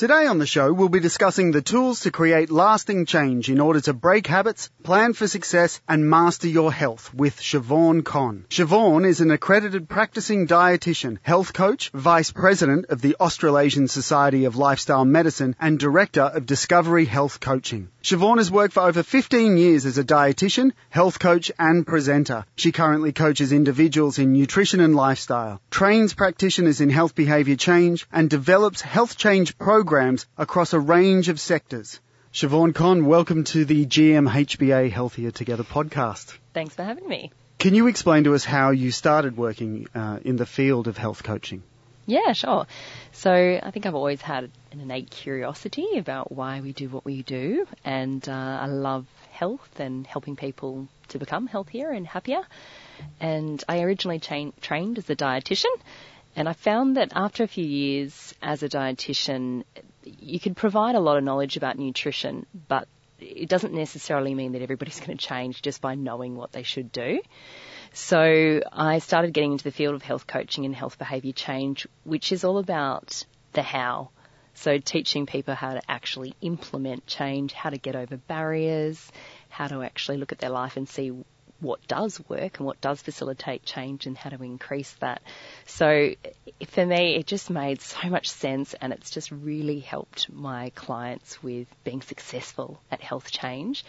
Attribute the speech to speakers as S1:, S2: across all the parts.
S1: Today on the show, we'll be discussing the tools to create lasting change in order to break habits, plan for success, and master your health with Siobhan Conn. Siobhan is an accredited practicing dietitian, health coach, vice president of the Australasian Society of Lifestyle Medicine, and director of Discovery Health Coaching. Siobhan has worked for over 15 years as a dietitian, health coach, and presenter. She currently coaches individuals in nutrition and lifestyle, trains practitioners in health behavior change, and develops health change programs across a range of sectors. Siobhan Conn, welcome to the GMHBA Healthier Together podcast.
S2: Thanks for having me.
S1: Can you explain to us how you started working uh, in the field of health coaching?
S2: Yeah, sure. So I think I've always had an innate curiosity about why we do what we do, and uh, I love health and helping people to become healthier and happier. And I originally cha- trained as a dietitian, and I found that after a few years as a dietitian, you could provide a lot of knowledge about nutrition, but it doesn't necessarily mean that everybody's going to change just by knowing what they should do. So I started getting into the field of health coaching and health behaviour change, which is all about the how. So teaching people how to actually implement change, how to get over barriers, how to actually look at their life and see what does work and what does facilitate change and how to increase that. So for me, it just made so much sense and it's just really helped my clients with being successful at health change.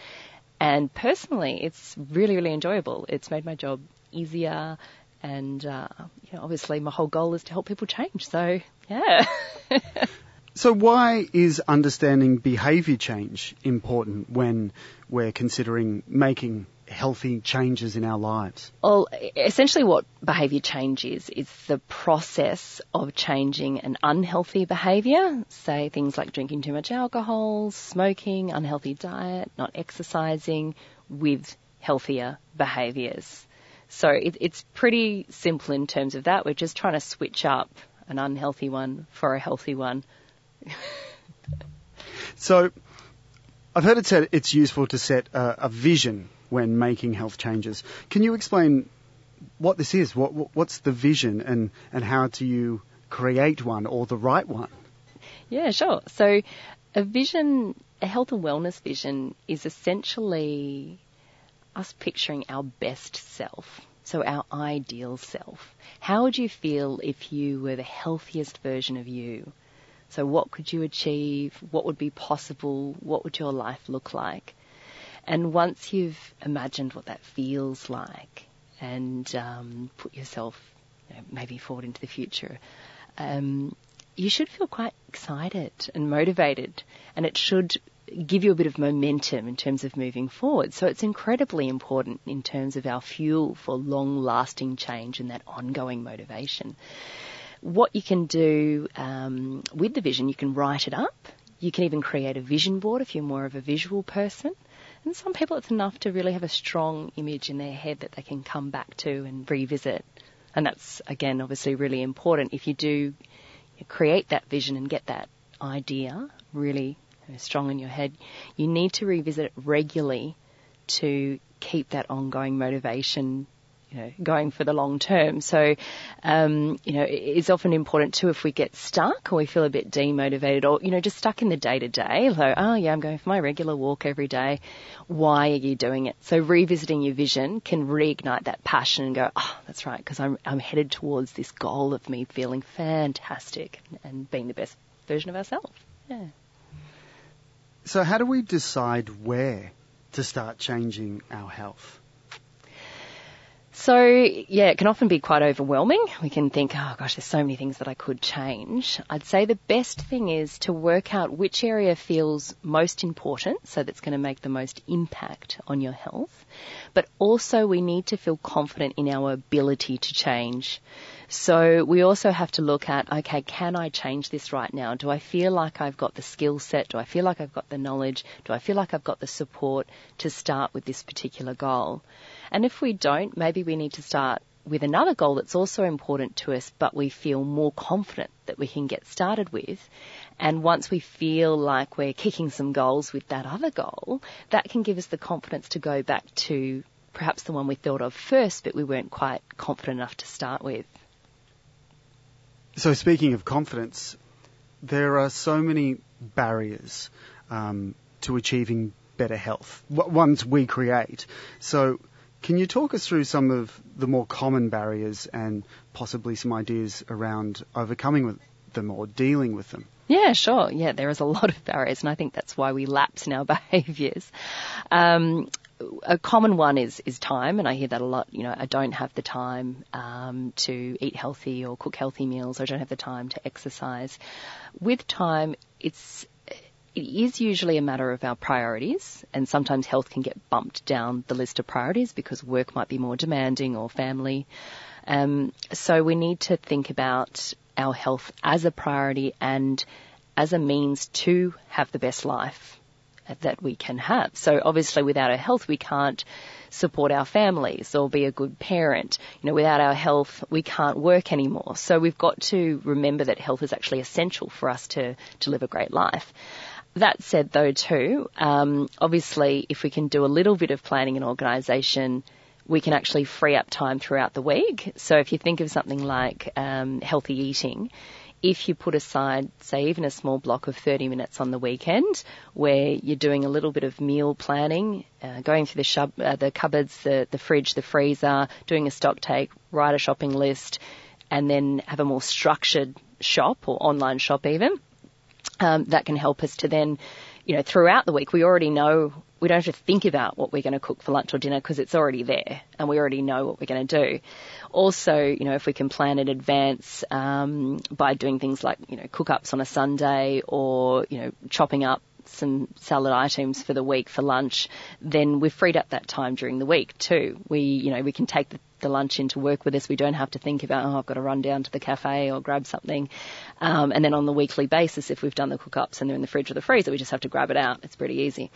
S2: And personally, it's really, really enjoyable. It's made my job easier and uh, you know, obviously my whole goal is to help people change. So yeah.
S1: so why is understanding behaviour change important when we're considering making healthy changes in our lives?
S2: Well, essentially what behaviour change is, is the process of changing an unhealthy behaviour, say things like drinking too much alcohol, smoking, unhealthy diet, not exercising, with healthier behaviours. So it, it's pretty simple in terms of that. We're just trying to switch up an unhealthy one for a healthy one.
S1: so I've heard it said it's useful to set a, a vision when making health changes. Can you explain what this is? What, what's the vision and, and how do you create one or the right one?
S2: Yeah, sure. So a vision, a health and wellness vision is essentially us picturing our best self. So our ideal self. How would you feel if you were the healthiest version of you? So what could you achieve? What would be possible? What would your life look like? And once you've imagined what that feels like and um, put yourself you know, maybe forward into the future, um, you should feel quite excited and motivated, and it should give you a bit of momentum in terms of moving forward. So it's incredibly important in terms of our fuel for long lasting change and that ongoing motivation. What you can do um, with the vision, you can write it up. You can even create a vision board if you're more of a visual person. And some people, it's enough to really have a strong image in their head that they can come back to and revisit. And that's, again, obviously really important. If you do create that vision and get that idea really strong in your head, you need to revisit it regularly to keep that ongoing motivation you know, going for the long term. So, um, you know, it's often important too if we get stuck or we feel a bit demotivated or, you know, just stuck in the day to day. Like, oh yeah, I'm going for my regular walk every day. Why are you doing it? So revisiting your vision can reignite that passion and go, oh, that's right, because I'm, I'm headed towards this goal of me feeling fantastic and being the best version of ourselves. Yeah.
S1: So how do we decide where to start changing our health?
S2: So, yeah, it can often be quite overwhelming. We can think, oh gosh, there's so many things that I could change. I'd say the best thing is to work out which area feels most important, so that's going to make the most impact on your health. But also we need to feel confident in our ability to change. So we also have to look at, okay, can I change this right now? Do I feel like I've got the skill set? Do I feel like I've got the knowledge? Do I feel like I've got the support to start with this particular goal? And if we don't, maybe we need to start with another goal that's also important to us, but we feel more confident that we can get started with. And once we feel like we're kicking some goals with that other goal, that can give us the confidence to go back to perhaps the one we thought of first, but we weren't quite confident enough to start with.
S1: So speaking of confidence, there are so many barriers um, to achieving better health, ones we create. So, can you talk us through some of the more common barriers and possibly some ideas around overcoming them or dealing with them?
S2: Yeah, sure. Yeah, there is a lot of barriers, and I think that's why we lapse in our behaviours. Um, a common one is is time, and I hear that a lot. You know, I don't have the time um, to eat healthy or cook healthy meals. I don't have the time to exercise. With time, it's it is usually a matter of our priorities, and sometimes health can get bumped down the list of priorities because work might be more demanding or family. Um, so we need to think about our health as a priority and as a means to have the best life that we can have. So obviously without our health we can't support our families or be a good parent. You know, without our health we can't work anymore. So we've got to remember that health is actually essential for us to, to live a great life. That said though too, um, obviously if we can do a little bit of planning and organisation we can actually free up time throughout the week. So if you think of something like um, healthy eating, if you put aside, say, even a small block of 30 minutes on the weekend where you're doing a little bit of meal planning, uh, going through the, shub, uh, the cupboards, the, the fridge, the freezer, doing a stock take, write a shopping list, and then have a more structured shop or online shop even, um, that can help us to then, you know, throughout the week, we already know we don't have to think about what we're going to cook for lunch or dinner because it's already there and we already know what we're going to do. Also, you know, if we can plan in advance um, by doing things like, you know, cook ups on a Sunday or, you know, chopping up some salad items for the week for lunch, then we've freed up that time during the week too. We, you know, we can take the, the lunch into work with us. We don't have to think about, oh, I've got to run down to the cafe or grab something. Um, and then on the weekly basis, if we've done the cook-ups and they're in the fridge or the freezer, we just have to grab it out. It's pretty easy.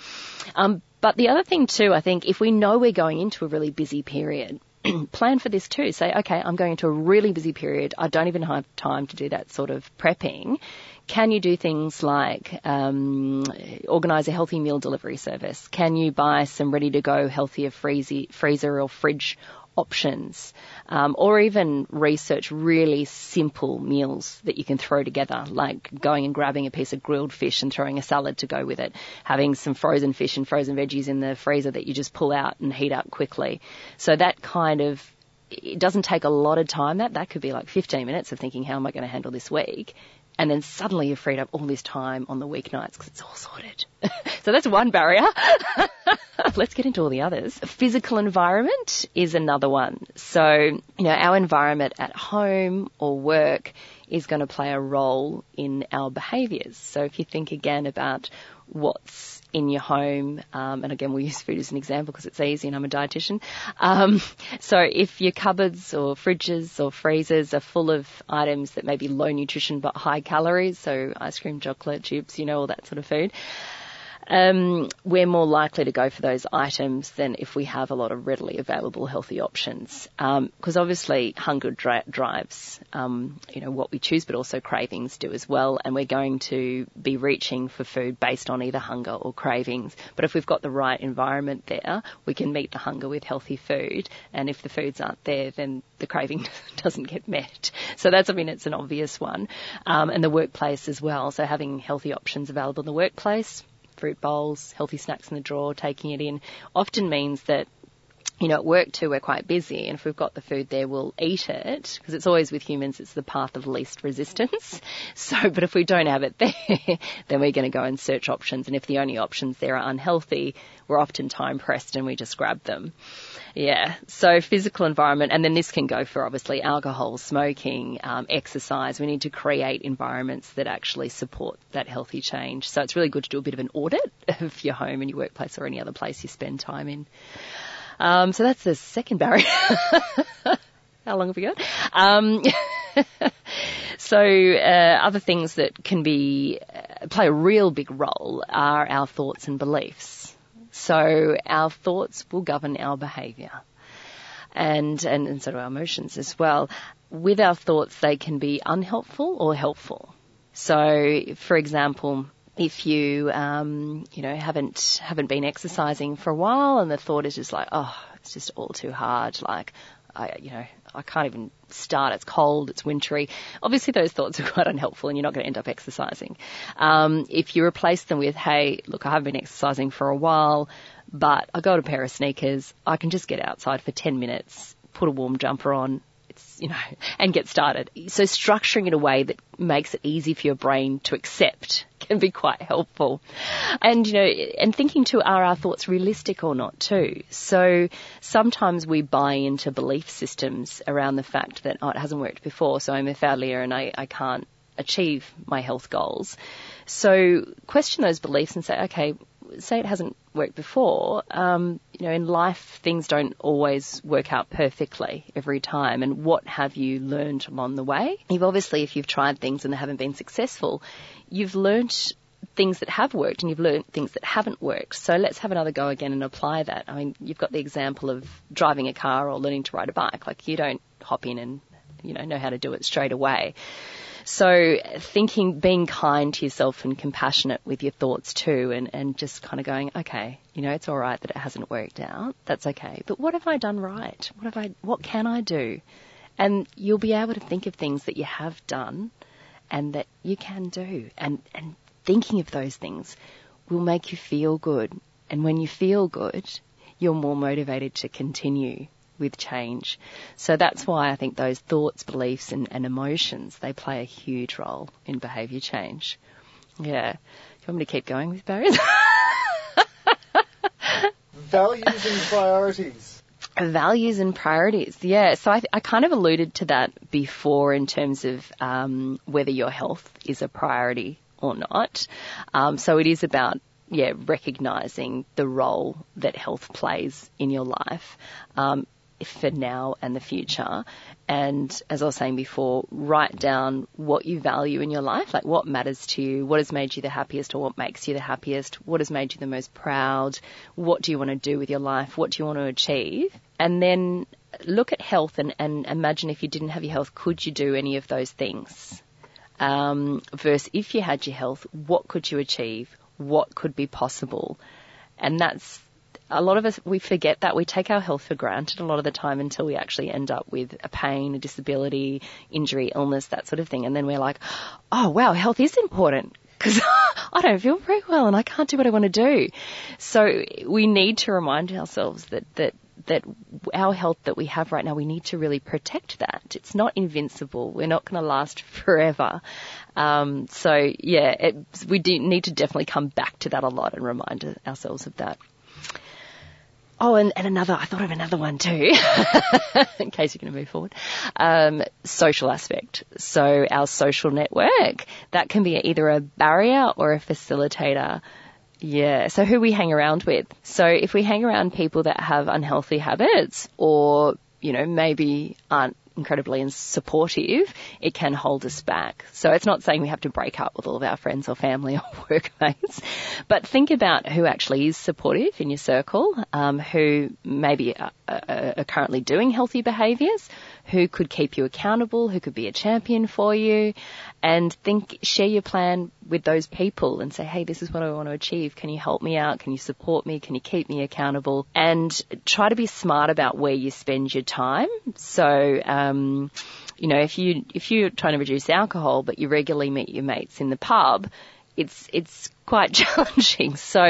S2: Um, but the other thing too, I think, if we know we're going into a really busy period, plan for this too. Say, okay, I'm going into a really busy period. I don't even have time to do that sort of prepping. Can you do things like um, organise a healthy meal delivery service? Can you buy some ready to go healthier freezer or fridge options, um, or even research really simple meals that you can throw together, like going and grabbing a piece of grilled fish and throwing a salad to go with it, having some frozen fish and frozen veggies in the freezer that you just pull out and heat up quickly. So that kind of it doesn't take a lot of time. That that could be like 15 minutes of thinking, how am I going to handle this week? And then suddenly you're freed up all this time on the weeknights because it's all sorted. so that's one barrier. Let's get into all the others. Physical environment is another one. So, you know, our environment at home or work is going to play a role in our behaviours. So if you think again about what's in your home, um, and again we'll use food as an example because it's easy and I'm a dietitian. Um, so if your cupboards or fridges or freezers are full of items that may be low nutrition but high calories, so ice cream, chocolate, chips, you know, all that sort of food, um, we're more likely to go for those items than if we have a lot of readily available healthy options. Because um, obviously hunger dri- drives, um, you know, what we choose, but also cravings do as well. And we're going to be reaching for food based on either hunger or cravings. But if we've got the right environment there, we can meet the hunger with healthy food. And if the foods aren't there, then the craving doesn't get met. So that's, I mean, it's an obvious one. Um, and the workplace as well. So having healthy options available in the workplace fruit bowls, healthy snacks in the drawer, taking it in, often means that you know, at work too, we're quite busy, and if we've got the food there, we'll eat it because it's always with humans, it's the path of least resistance. So, but if we don't have it there, then we're going to go and search options, and if the only options there are unhealthy, we're often time pressed and we just grab them. Yeah. So physical environment, and then this can go for obviously alcohol, smoking, um, exercise. We need to create environments that actually support that healthy change. So it's really good to do a bit of an audit of your home and your workplace or any other place you spend time in. Um, so that's the second barrier. How long have we got? Um, so uh, other things that can be uh, play a real big role are our thoughts and beliefs. So our thoughts will govern our behaviour. And, and, and so do our emotions as well. With our thoughts, they can be unhelpful or helpful. So, for example, if you um, you know haven't haven't been exercising for a while and the thought is just like oh it's just all too hard like I, you know, I can't even start. It's cold. It's wintry. Obviously, those thoughts are quite unhelpful, and you're not going to end up exercising. Um, if you replace them with, "Hey, look, I haven't been exercising for a while, but I got a pair of sneakers. I can just get outside for 10 minutes, put a warm jumper on, you know, and get started. So structuring it in a way that makes it easy for your brain to accept can be quite helpful. And, you know, and thinking too, are our thoughts realistic or not too? So sometimes we buy into belief systems around the fact that, oh, it hasn't worked before, so I'm a failure and I, I can't achieve my health goals. So question those beliefs and say, okay, say it hasn't worked before, um, you know, in life things don't always work out perfectly every time. And what have you learned along the way? You've obviously, if you've tried things and they haven't been successful, you've learnt things that have worked and you've learned things that haven't worked. So let's have another go again and apply that. I mean, you've got the example of driving a car or learning to ride a bike. Like you don't hop in and, you know, know how to do it straight away. So thinking, being kind to yourself and compassionate with your thoughts too, and, and just kind of going, okay, you know, it's all right that it hasn't worked out. That's okay. But what have I done right? What have I, what can I do? And you'll be able to think of things that you have done and that you can do. And, and thinking of those things will make you feel good. And when you feel good, you're more motivated to continue with change. So that's why I think those thoughts, beliefs and, and emotions, they play a huge role in behaviour change. Yeah. Do you want me to keep going with barriers?
S1: Values and priorities.
S2: Values and priorities, yeah. So I, I kind of alluded to that before in terms of um, whether your health is a priority or not. Um, so it is about yeah, recognizing the role that health plays in your life. Um, for now and the future. And as I was saying before, write down what you value in your life, like what matters to you, what has made you the happiest or what makes you the happiest, what has made you the most proud, what do you want to do with your life, what do you want to achieve, and then look at health and, and imagine if you didn't have your health, could you do any of those things? Um, versus if you had your health, what could you achieve? What could be possible? And that's a lot of us, we forget that. We take our health for granted a lot of the time until we actually end up with a pain, a disability, injury, illness, that sort of thing. And then we're like, oh wow, health is important because I don't feel very well and I can't do what I want to do. So we need to remind ourselves that, that, that our health that we have right now, we need to really protect that. It's not invincible. We're not going to last forever. Um, so yeah, it, we need to definitely come back to that a lot and remind ourselves of that. Oh, and, and another, I thought of another one too, in case you're going to move forward. Um, social aspect. So our social network, that can be either a barrier or a facilitator. Yeah, so who we hang around with. So if we hang around people that have unhealthy habits or, you know, maybe aren't incredibly supportive, it can hold us back. So it's not saying we have to break up with all of our friends or family or workmates, but think about who actually is supportive in your circle, um, who maybe are, are currently doing healthy behaviours, who could keep you accountable, who could be a champion for you, and think, share your plan with those people and say, hey, this is what I want to achieve. Can you help me out? Can you support me? Can you keep me accountable? And try to be smart about where you spend your time. So, um, you know, if you if you're trying to reduce alcohol, but you regularly meet your mates in the pub, it's it's quite challenging. So,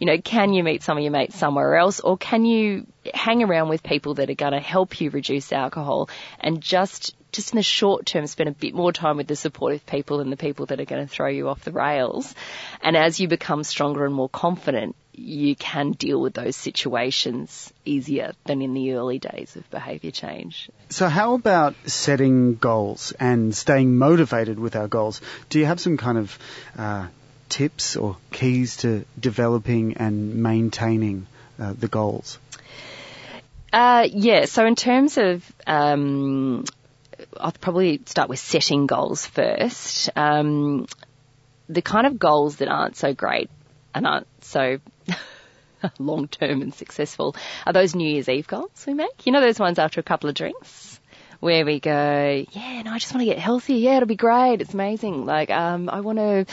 S2: you know, can you meet some of your mates somewhere else or can you hang around with people that are going to help you reduce alcohol and just just in the short term spend a bit more time with the supportive people than the people that are going to throw you off the rails. And as you become stronger and more confident, you can deal with those situations easier than in the early days of behaviour change.
S1: So, how about setting goals and staying motivated with our goals? Do you have some kind of uh, tips or keys to developing and maintaining uh, the goals?
S2: Uh, yeah, so in terms of, um, I'll probably start with setting goals first. Um, the kind of goals that aren't so great and aren't so long term and successful are those New Year's Eve goals we make. You know those ones after a couple of drinks? where we go, yeah, no, I just want to get healthy. Yeah, it'll be great. It's amazing. Like, um, I want to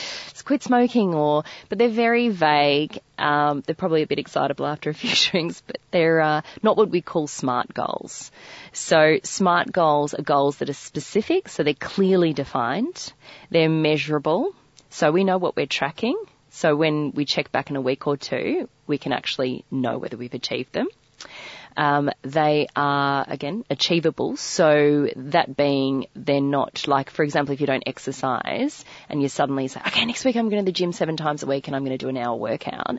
S2: quit smoking or, but they're very vague. Um, they're probably a bit excitable after a few drinks, but they're, uh, not what we call smart goals. So smart goals are goals that are specific, so they're clearly defined. They're measurable. So we know what we're tracking. So when we check back in a week or two, we can actually know whether we've achieved them. Um, they are again achievable. So that being they're not like, for example, if you don't exercise and you suddenly say, okay, next week I'm going to the gym seven times a week and I'm going to do an hour workout.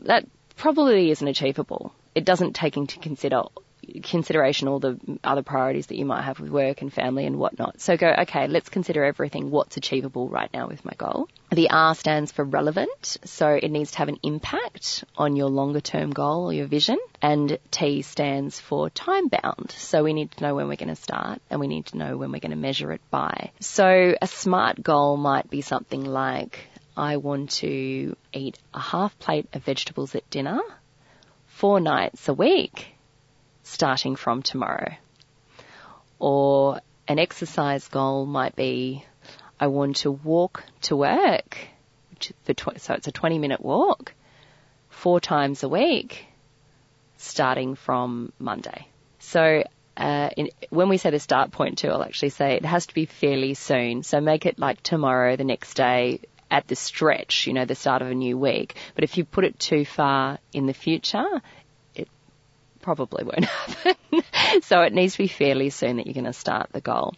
S2: That probably isn't achievable. It doesn't take into consider consideration all the other priorities that you might have with work and family and whatnot. So go, okay, let's consider everything what's achievable right now with my goal. The R stands for relevant, so it needs to have an impact on your longer term goal or your vision. And T stands for time bound, so we need to know when we're going to start and we need to know when we're going to measure it by. So a smart goal might be something like, I want to eat a half plate of vegetables at dinner four nights a week starting from tomorrow. Or an exercise goal might be I want to walk to work, tw- so it's a 20 minute walk, four times a week, starting from Monday. So uh, in, when we say the start point too, I'll actually say it has to be fairly soon. So make it like tomorrow, the next day, at the stretch, you know, the start of a new week. But if you put it too far in the future, probably won't happen. so it needs to be fairly soon that you're going to start the goal.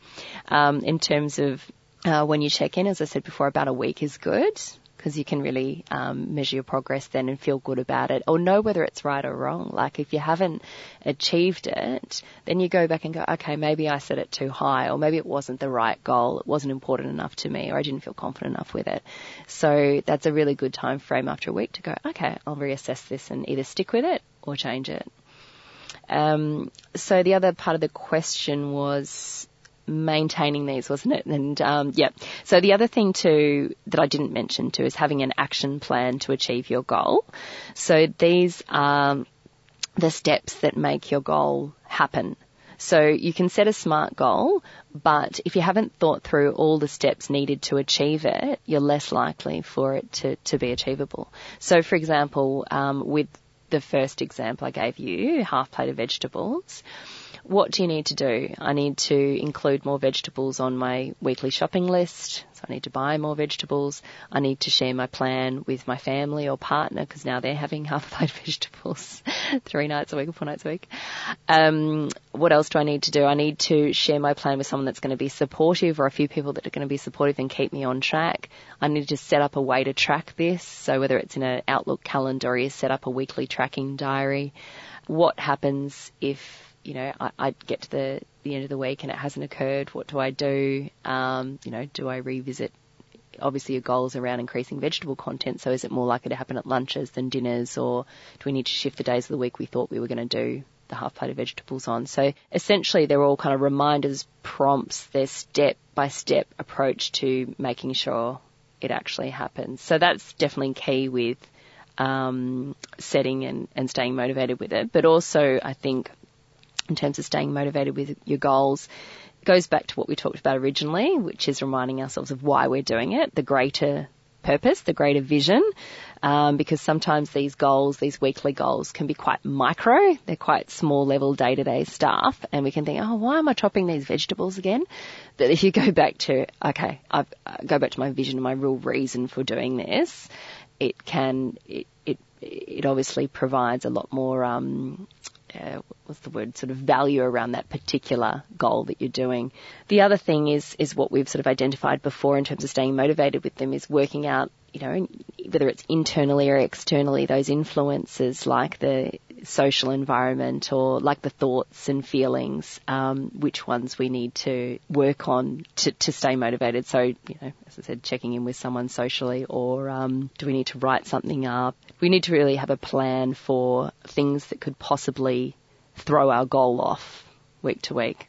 S2: Um, in terms of uh, when you check in, as I said before, about a week is good because you can really um, measure your progress then and feel good about it or know whether it's right or wrong. Like if you haven't achieved it, then you go back and go, okay, maybe I set it too high or maybe it wasn't the right goal. It wasn't important enough to me or I didn't feel confident enough with it. So that's a really good time frame after a week to go, okay, I'll reassess this and either stick with it or change it. Um, so the other part of the question was maintaining these, wasn't it? And um, yeah. So the other thing too that I didn't mention too is having an action plan to achieve your goal. So these are the steps that make your goal happen. So you can set a smart goal, but if you haven't thought through all the steps needed to achieve it, you're less likely for it to, to be achievable. So for example, um, with the first example I gave you, half plate of vegetables, what do you need to do? I need to include more vegetables on my weekly shopping list. So I need to buy more vegetables. I need to share my plan with my family or partner because now they're having half a plate of vegetables three nights a week or four nights a week. Um, what else do I need to do? I need to share my plan with someone that's going to be supportive or a few people that are going to be supportive and keep me on track. I need to set up a way to track this. So whether it's in an Outlook calendar or you set up a weekly tracking diary. What happens if you know, I, I get to the, the end of the week and it hasn't occurred. What do I do? Um, you know, do I revisit? Obviously, your goals around increasing vegetable content. So, is it more likely to happen at lunches than dinners, or do we need to shift the days of the week we thought we were going to do the half plate of vegetables on? So, essentially, they're all kind of reminders, prompts, their step by step approach to making sure it actually happens. So, that's definitely key with um, setting and, and staying motivated with it. But also, I think in terms of staying motivated with your goals goes back to what we talked about originally, which is reminding ourselves of why we're doing it, the greater purpose, the greater vision, um, because sometimes these goals, these weekly goals, can be quite micro. They're quite small level day to day stuff, and we can think, oh, why am I chopping these vegetables again? But if you go back to, okay, I uh, go back to my vision my real reason for doing this, it can, it, it, it obviously provides a lot more um, uh, what's the word, sort of value around that particular goal that you're doing. The other thing is, is what we've sort of identified before in terms of staying motivated with them is working out, you know, whether it's internally or externally, those influences like the social environment or like the thoughts and feelings, um, which ones we need to work on to, to stay motivated. So, you know, as I said, checking in with someone socially or um, do we need to write something up? We need to really have a plan for things that could possibly throw our goal off week to week.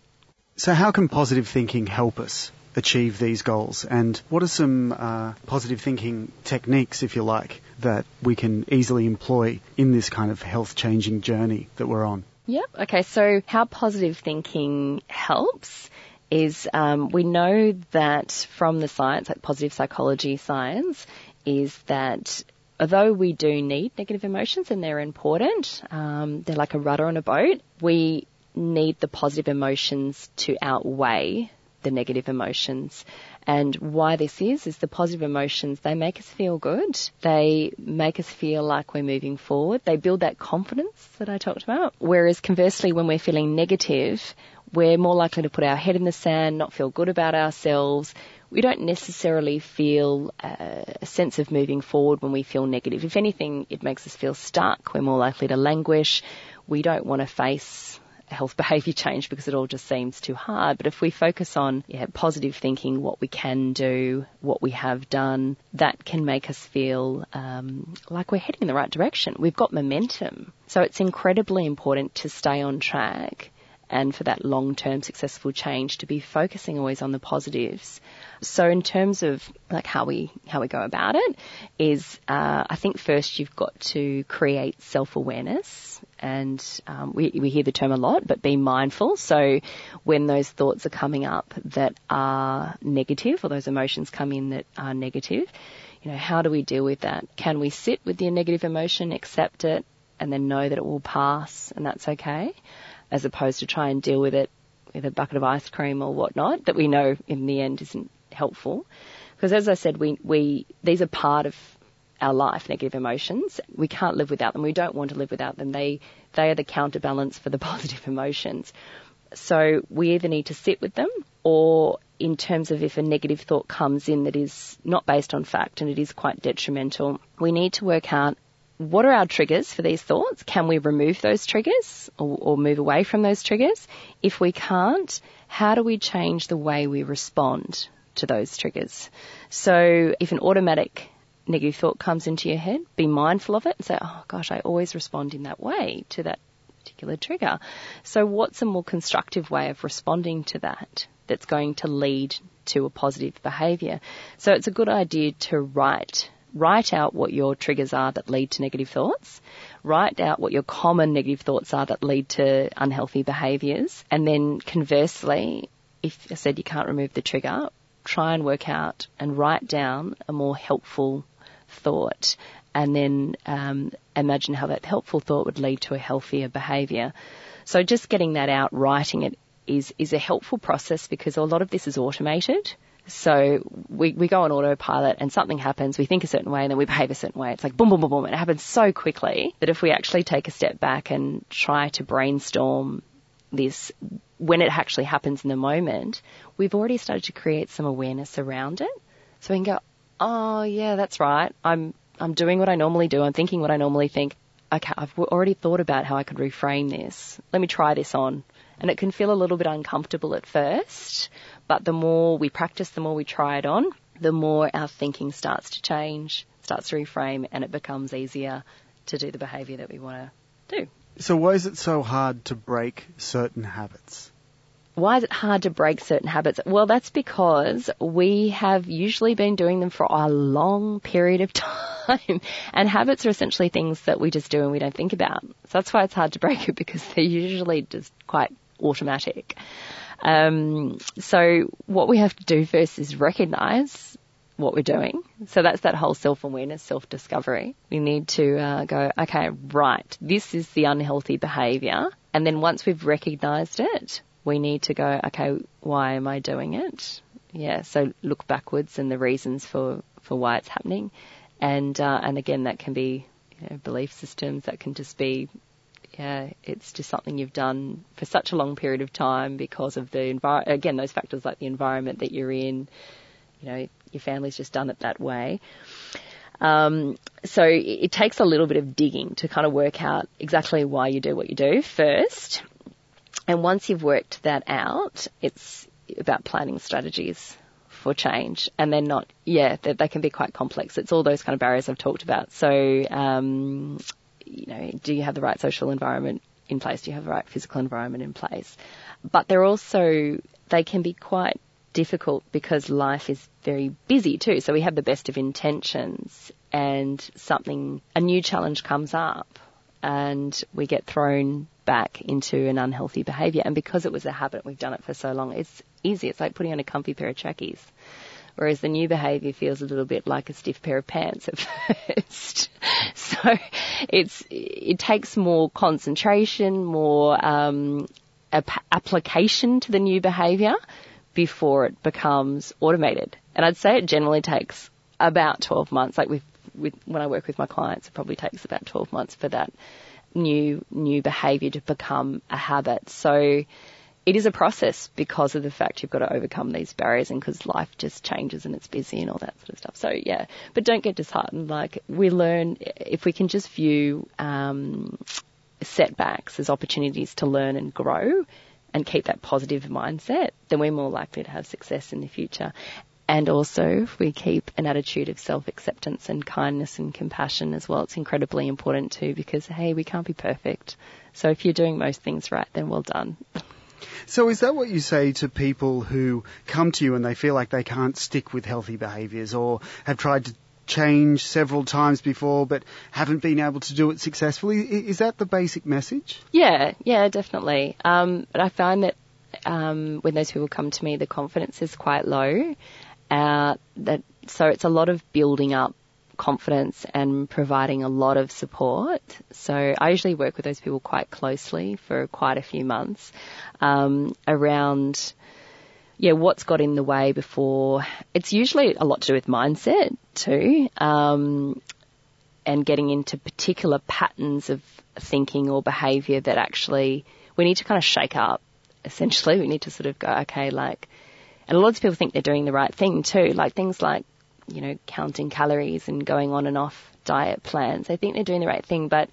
S1: So how can positive thinking help us achieve these goals? And what are some uh, positive thinking techniques, if you like, that we can easily employ in this kind of health changing journey that we're on?
S2: Yep. Okay, so how positive thinking helps is um, we know that from the science, like positive psychology science, is that although we do need negative emotions and they're important, um, they're like a rudder on a boat, we need the positive emotions to outweigh the negative emotions. And why this is, is the positive emotions, they make us feel good. They make us feel like we're moving forward. They build that confidence that I talked about. Whereas conversely, when we're feeling negative, we're more likely to put our head in the sand, not feel good about ourselves. We don't necessarily feel uh, a sense of moving forward when we feel negative. If anything, it makes us feel stuck. We're more likely to languish. We don't want to face health behaviour change because it all just seems too hard. But if we focus on yeah, positive thinking, what we can do, what we have done, that can make us feel um, like we're heading in the right direction. We've got momentum. So it's incredibly important to stay on track and for that long-term successful change to be focusing always on the positives. So in terms of like how we how we go about it is uh, I think first you've got to create self-awareness and um, we, we hear the term a lot, but be mindful. So when those thoughts are coming up that are negative or those emotions come in that are negative, you know, how do we deal with that? Can we sit with the negative emotion, accept it, and then know that it will pass and that's okay? as opposed to try and deal with it with a bucket of ice cream or whatnot that we know in the end isn't helpful. Because as I said, we, we, these are part of our life, negative emotions. We can't live without them. We don't want to live without them. They, they are the counterbalance for the positive emotions. So we either need to sit with them or in terms of if a negative thought comes in that is not based on fact and it is quite detrimental, we need to work out what are our triggers for these thoughts? Can we remove those triggers or, or, move away from those triggers? If we can't, how do we change the way we respond to those triggers? So if an automatic negative thought comes into your head, be mindful of it and say, oh gosh, I always respond in that way to that particular trigger. So what's a more constructive way of responding to that that's going to lead to a positive behaviour? So it's a good idea to write write out what your triggers are that lead to negative thoughts, write out what your common negative thoughts are that lead to unhealthy behaviours, and then conversely, if I said you can't remove the trigger, try and work out and write down a more helpful thought and then um, imagine how that helpful thought would lead to a healthier behaviour. So just getting that out, writing it is, is a helpful process because a lot of this is automated. So we, we go on autopilot and something happens, we think a certain way and then we behave a certain way. It's like boom, boom, boom, boom. It happens so quickly that if we actually take a step back and try to brainstorm this when it actually happens in the moment, we've already started to create some awareness around it. So we can go, oh yeah, that's right. I'm, I'm doing what I normally do. I'm thinking what I normally think. Okay, I've already thought about how I could reframe this. Let me try this on. And it can feel a little bit uncomfortable at first, but the more we practice, the more we try it on, the more our thinking starts to change, starts to reframe, and it becomes easier to do the behaviour that we want to do.
S1: So why is it so hard to break certain habits?
S2: Why is it hard to break certain habits? Well, that's because we have usually been doing them for a long period of time. And habits are essentially things that we just do and we don't think about. So that's why it's hard to break it because they're usually just quite automatic. Um, so what we have to do first is recognize what we're doing. So that's that whole self-awareness, self-discovery. We need to uh, go, okay, right, this is the unhealthy behaviour. And then once we've recognised it, we need to go, okay, why am I doing it? Yeah, so look backwards and the reasons for, for why it's happening. And, uh, and again, that can be you know, belief systems, that can just be yeah, it's just something you've done for such a long period of time because of the envir- again those factors like the environment that you're in. You know, your family's just done it that way. Um, so it, it takes a little bit of digging to kind of work out exactly why you do what you do first. And once you've worked that out, it's about planning strategies for change and they're not, yeah, they, they, can be quite complex. It's all those kind of barriers I've talked about. So, um, you know, do you have the right social environment in place? Do you have the right physical environment in place? But they're also, they can be quite difficult because life is very busy too. So we have the best of intentions and something, a new challenge comes up and we get thrown back into an unhealthy behavior. And because it was a habit, we've done it for so long, it's easy. It's like putting on a comfy pair of trackies. Whereas the new behavior feels a little bit like a stiff pair of pants at first. so it's, it takes more concentration, more, um, ap- application to the new behavior before it becomes automated. And I'd say it generally takes about 12 months. Like with, with, when I work with my clients, it probably takes about 12 months for that new, new behavior to become a habit. So it is a process because of the fact you've got to overcome these barriers and because life just changes and it's busy and all that sort of stuff. So yeah, but don't get disheartened. Like we learn if we can just view, um, setbacks as opportunities to learn and grow and keep that positive mindset, then we're more likely to have success in the future. And also, if we keep an attitude of self-acceptance and kindness and compassion as well, it's incredibly important too because, hey, we can't be perfect. So if you're doing most things right, then well done.
S1: So is that what you say to people who come to you and they feel like they can't stick with healthy behaviours or have tried to change several times before but haven't been able to do it successfully. Is that the basic message?
S2: Yeah, yeah, definitely. Um, but I find that um, when those people come to me, the confidence is quite low. Uh, that so it's a lot of building up confidence and providing a lot of support. So I usually work with those people quite closely for quite a few months um, around yeah, what's got in the way before. It's usually a lot to do with mindset too, um, and getting into particular patterns of thinking or behaviour that actually we need to kind of shake up. Essentially, we need to sort of go, okay, like, and a lot of people think they're doing the right thing too, like things like, you know, counting calories and going on and off diet plans. They think they're doing the right thing, but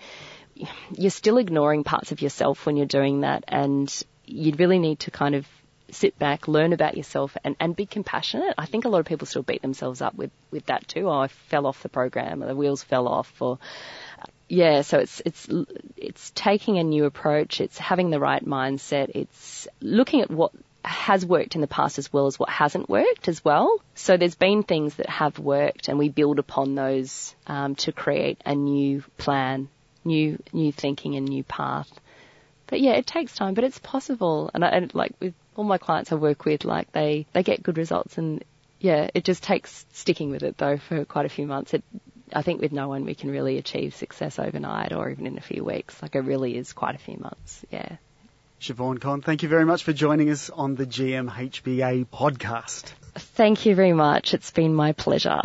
S2: you're still ignoring parts of yourself when you're doing that, and you really need to kind of sit back, learn about yourself, and, and be compassionate. I think a lot of people still beat themselves up with, with that too. Oh, I fell off the program, or the wheels fell off, or yeah. So it's it's it's taking a new approach. It's having the right mindset. It's looking at what has worked in the past as well as what hasn't worked as well. So there's been things that have worked, and we build upon those um, to create a new plan, new new thinking, and new path. But yeah, it takes time, but it's possible. And, I, and like with all my clients I work with, like they, they get good results and yeah, it just takes sticking with it though for quite a few months. It, I think with no one we can really achieve success overnight or even in a few weeks. Like it really is quite a few months. Yeah.
S1: Siobhan Conn, thank you very much for joining us on the GMHBA podcast.
S2: Thank you very much. It's been my pleasure.